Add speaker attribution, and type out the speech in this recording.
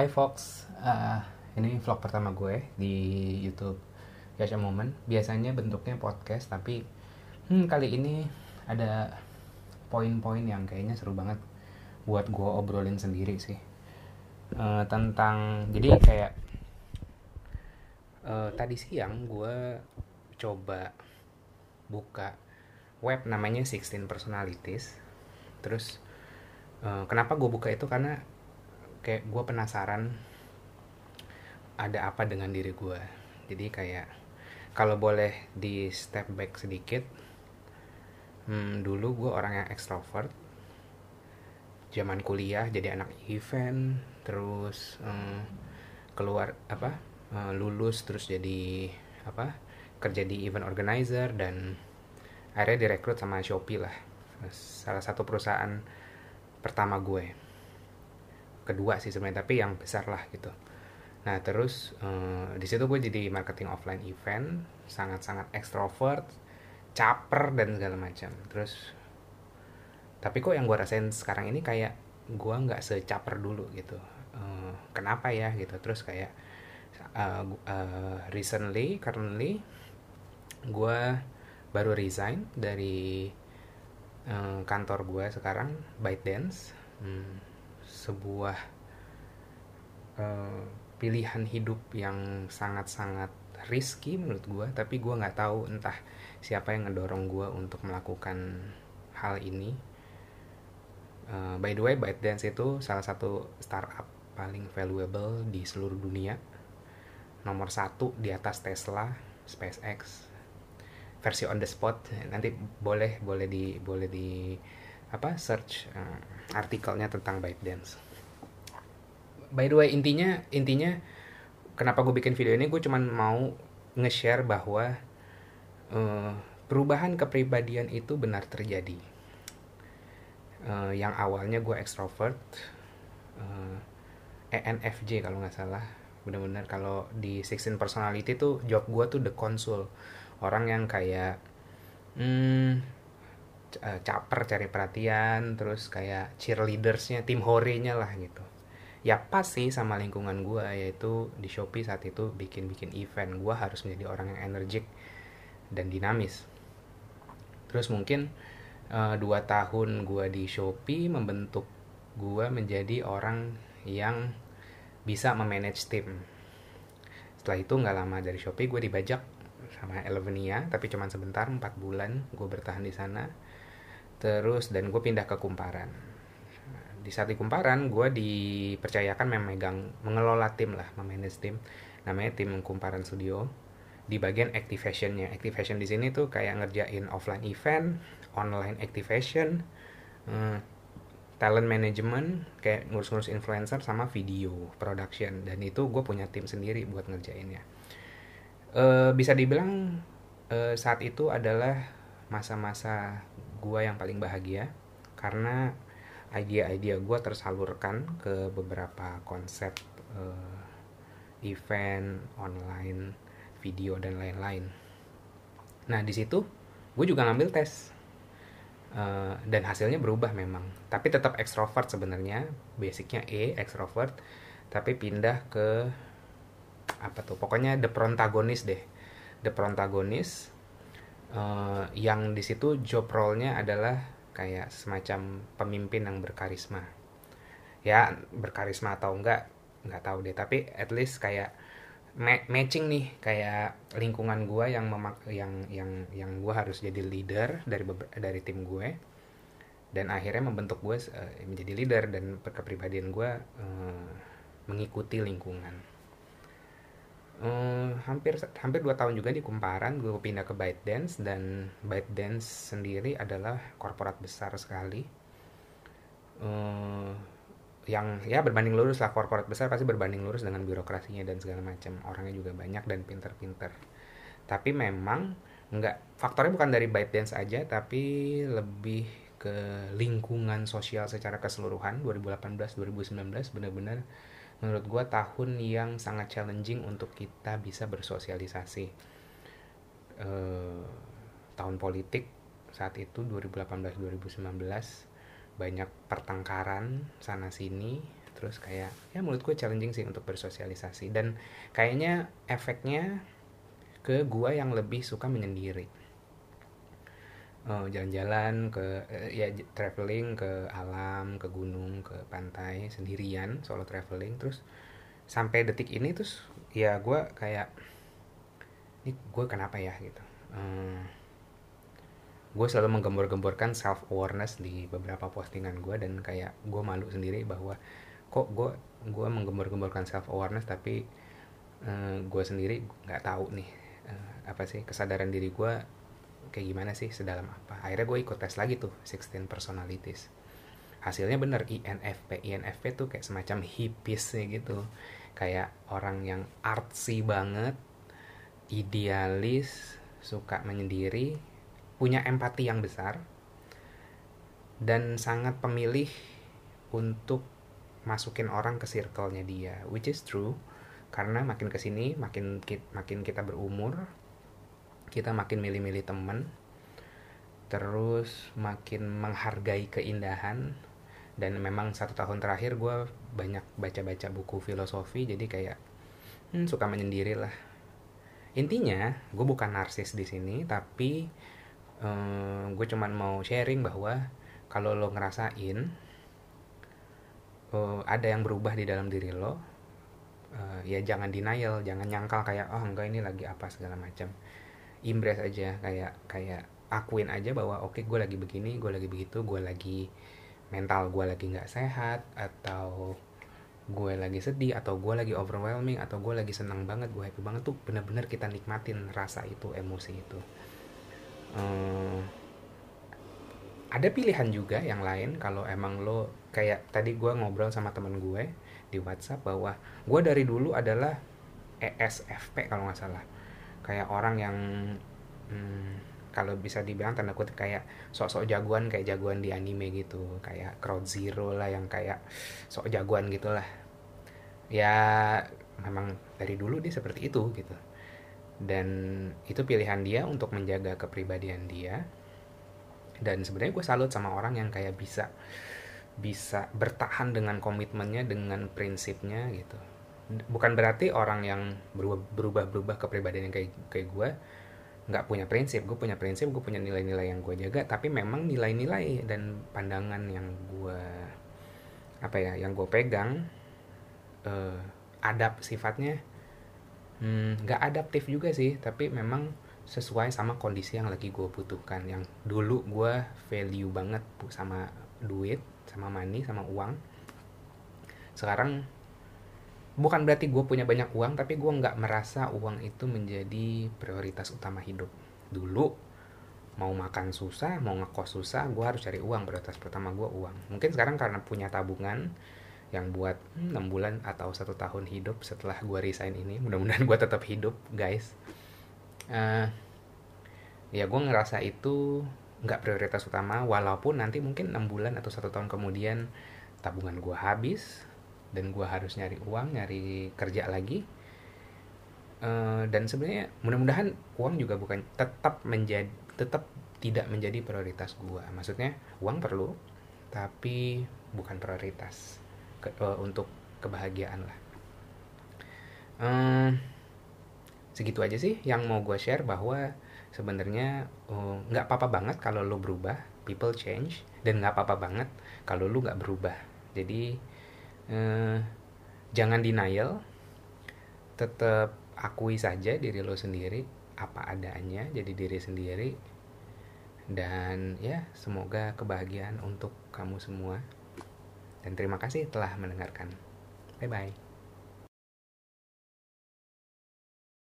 Speaker 1: Hai Fox, uh, ini vlog pertama gue di YouTube Yasha Moment. Biasanya bentuknya podcast, tapi hmm, kali ini ada poin-poin yang kayaknya seru banget buat gue obrolin sendiri sih. Uh, tentang, jadi kayak uh, tadi siang gue coba buka web namanya 16 Personalities. Terus uh, kenapa gue buka itu karena kayak gue penasaran ada apa dengan diri gue jadi kayak kalau boleh di step back sedikit hmm, dulu gue orang yang ekstrovert zaman kuliah jadi anak event terus hmm, keluar apa uh, lulus terus jadi apa kerja di event organizer dan akhirnya direkrut sama Shopee lah. Salah satu perusahaan pertama gue kedua sih sebenarnya tapi yang besar lah gitu. Nah terus uh, di situ gue jadi marketing offline event sangat-sangat ekstrovert caper dan segala macam. Terus tapi kok yang gue rasain sekarang ini kayak gue nggak secaper dulu gitu. Uh, kenapa ya gitu? Terus kayak uh, uh, recently currently gue baru resign dari uh, kantor gue sekarang ByteDance. Hmm, sebuah uh, pilihan hidup yang sangat-sangat risky menurut gue tapi gue nggak tahu entah siapa yang ngedorong gue untuk melakukan hal ini. Uh, by the way ByteDance itu salah satu startup paling valuable di seluruh dunia. Nomor satu di atas Tesla SpaceX versi on the spot. Nanti boleh boleh di boleh di apa search uh, artikelnya tentang ByteDance. By the way intinya intinya kenapa gue bikin video ini gue cuman mau nge-share bahwa uh, perubahan kepribadian itu benar terjadi. Uh, yang awalnya gue extrovert, uh, ENFJ kalau nggak salah, benar-benar kalau di 16 personality tuh job gue tuh the consul, orang yang kayak hmm, uh, caper cari perhatian terus kayak cheerleadersnya tim horenya lah gitu. Ya pas sih sama lingkungan gue yaitu di Shopee saat itu bikin-bikin event. Gue harus menjadi orang yang energik dan dinamis. Terus mungkin uh, dua tahun gue di Shopee membentuk gue menjadi orang yang bisa memanage tim. Setelah itu nggak lama dari Shopee gue dibajak sama Elevenia tapi cuma sebentar 4 bulan gue bertahan di sana. Terus dan gue pindah ke Kumparan. Di saat di Kumparan gue dipercayakan memegang mengelola tim lah memanage tim. Namanya tim Kumparan Studio. Di bagian activationnya. Activation di sini tuh kayak ngerjain offline event online activation hmm, talent management kayak ngurus-ngurus influencer sama video production. Dan itu gue punya tim sendiri buat ngerjainnya e, bisa dibilang e, saat itu adalah masa-masa gue yang paling bahagia. Karena ide-ide gue tersalurkan ke beberapa konsep uh, event online video dan lain-lain. Nah di situ gue juga ngambil tes. Uh, dan hasilnya berubah memang. Tapi tetap ekstrovert sebenarnya. Basicnya E ekstrovert tapi pindah ke apa tuh pokoknya the protagonis deh. The protagonis uh, yang di situ job role-nya adalah kayak semacam pemimpin yang berkarisma. Ya berkarisma atau enggak nggak tahu deh tapi at least kayak ma matching nih kayak lingkungan gue yang memak yang yang yang gue harus jadi leader dari dari tim gue dan akhirnya membentuk gue uh, menjadi leader dan kepribadian gue uh, mengikuti lingkungan uh, hampir hampir dua tahun juga di Kumparan gue pindah ke ByteDance dan ByteDance sendiri adalah korporat besar sekali. Uh, yang ya berbanding lurus lah korporat besar pasti berbanding lurus dengan birokrasinya dan segala macam. Orangnya juga banyak dan pinter-pinter. Tapi memang nggak faktornya bukan dari ByteDance aja tapi lebih ke lingkungan sosial secara keseluruhan. 2018 2019 benar-benar menurut gue tahun yang sangat challenging untuk kita bisa bersosialisasi. Uh, tahun politik saat itu 2018-2019 banyak pertengkaran sana sini terus kayak ya menurut gue challenging sih untuk bersosialisasi. Dan kayaknya efeknya ke gue yang lebih suka menyendiri jalan-jalan ke eh, ya traveling ke alam ke gunung ke pantai sendirian solo traveling. Terus sampai detik ini terus ya gue kayak ini gue kenapa ya? gitu. Hmm, gue selalu menggembor-gemborkan self awareness di beberapa postingan gue dan kayak gue malu sendiri bahwa kok gue gue menggembor-gemborkan self awareness tapi eh, gue sendiri nggak tahu nih apa sih kesadaran diri gue kayak gimana sih sedalam apa. Akhirnya gue ikut tes lagi tuh 16 personalities. Hasilnya bener INFP INFP tuh kayak semacam hippies gitu. Kayak orang yang artsy banget idealis suka menyendiri punya empati yang besar dan sangat pemilih untuk masukin orang ke circle-nya dia, which is true. Karena makin ke sini makin makin kita berumur kita makin milih-milih temen terus makin menghargai keindahan dan memang satu tahun terakhir gue banyak baca-baca buku filosofi jadi kayak hmm, suka menyendiri lah. Intinya gue bukan narsis di sini tapi uh, eh, gue cuman mau sharing bahwa kalau lo ngerasain uh, ada yang berubah di dalam diri lo uh, ya jangan denial jangan nyangkal kayak oh enggak ini lagi apa segala macam impress aja kayak kayak akuin aja bahwa oke okay, gue lagi begini gue lagi begitu gue lagi mental gue lagi nggak sehat atau gue lagi sedih atau gue lagi overwhelming atau gue lagi senang banget gue happy banget tuh bener-bener kita nikmatin rasa itu emosi itu. Hmm, ada pilihan juga yang lain kalau emang lo kayak tadi gue ngobrol sama temen gue di WhatsApp bahwa gue dari dulu adalah ESFP kalau nggak salah kayak orang yang hmm, kalau bisa dibilang tanda kutip kayak sok-sok jagoan kayak jagoan di anime gitu. Kayak crowd zero lah yang kayak sok jagoan gitulah. Ya memang dari dulu dia seperti itu gitu. Dan itu pilihan dia untuk menjaga kepribadian dia. Dan sebenarnya gue salut sama orang yang kayak bisa bisa bertahan dengan komitmennya dengan prinsipnya gitu bukan berarti orang yang berubah berubah kepribadian yang kayak kayak gue nggak punya prinsip. Gue punya prinsip gue punya nilai-nilai yang gue jaga tapi memang nilai-nilai dan pandangan yang gue apa ya yang gue pegang uh, adab sifatnya Hmm, nggak hmm, adaptif juga sih tapi memang sesuai sama kondisi yang lagi gue butuhkan yang dulu gue value banget sama duit sama money sama uang. Sekarang bukan berarti gue punya banyak uang tapi gue nggak merasa uang itu menjadi prioritas utama hidup. Dulu mau makan susah mau ngekos susah gue harus cari uang. Prioritas pertama gue uang. Mungkin sekarang karena punya tabungan yang buat enam bulan atau satu tahun hidup setelah gue resign ini mudah-mudahan gue tetap hidup guys. Uh, ya gue ngerasa itu nggak prioritas utama walaupun nanti mungkin enam bulan atau satu tahun kemudian tabungan gue habis dan gue harus nyari uang nyari kerja lagi. Uh, dan sebenarnya mudah-mudahan uang juga bukan tetap menjadi tetap tidak menjadi prioritas gue maksudnya uang perlu tapi bukan prioritas ke, uh, untuk kebahagiaan lah. Um, segitu aja sih yang mau gue share bahwa sebenarnya eh, nggak uh, apa-apa banget kalau lo berubah people change dan nggak apa-apa banget kalau lo nggak berubah. Jadi uh, jangan denial tetap akui saja diri lo sendiri apa adanya jadi diri sendiri dan ya semoga kebahagiaan untuk kamu semua dan terima kasih telah mendengarkan. Bye bye.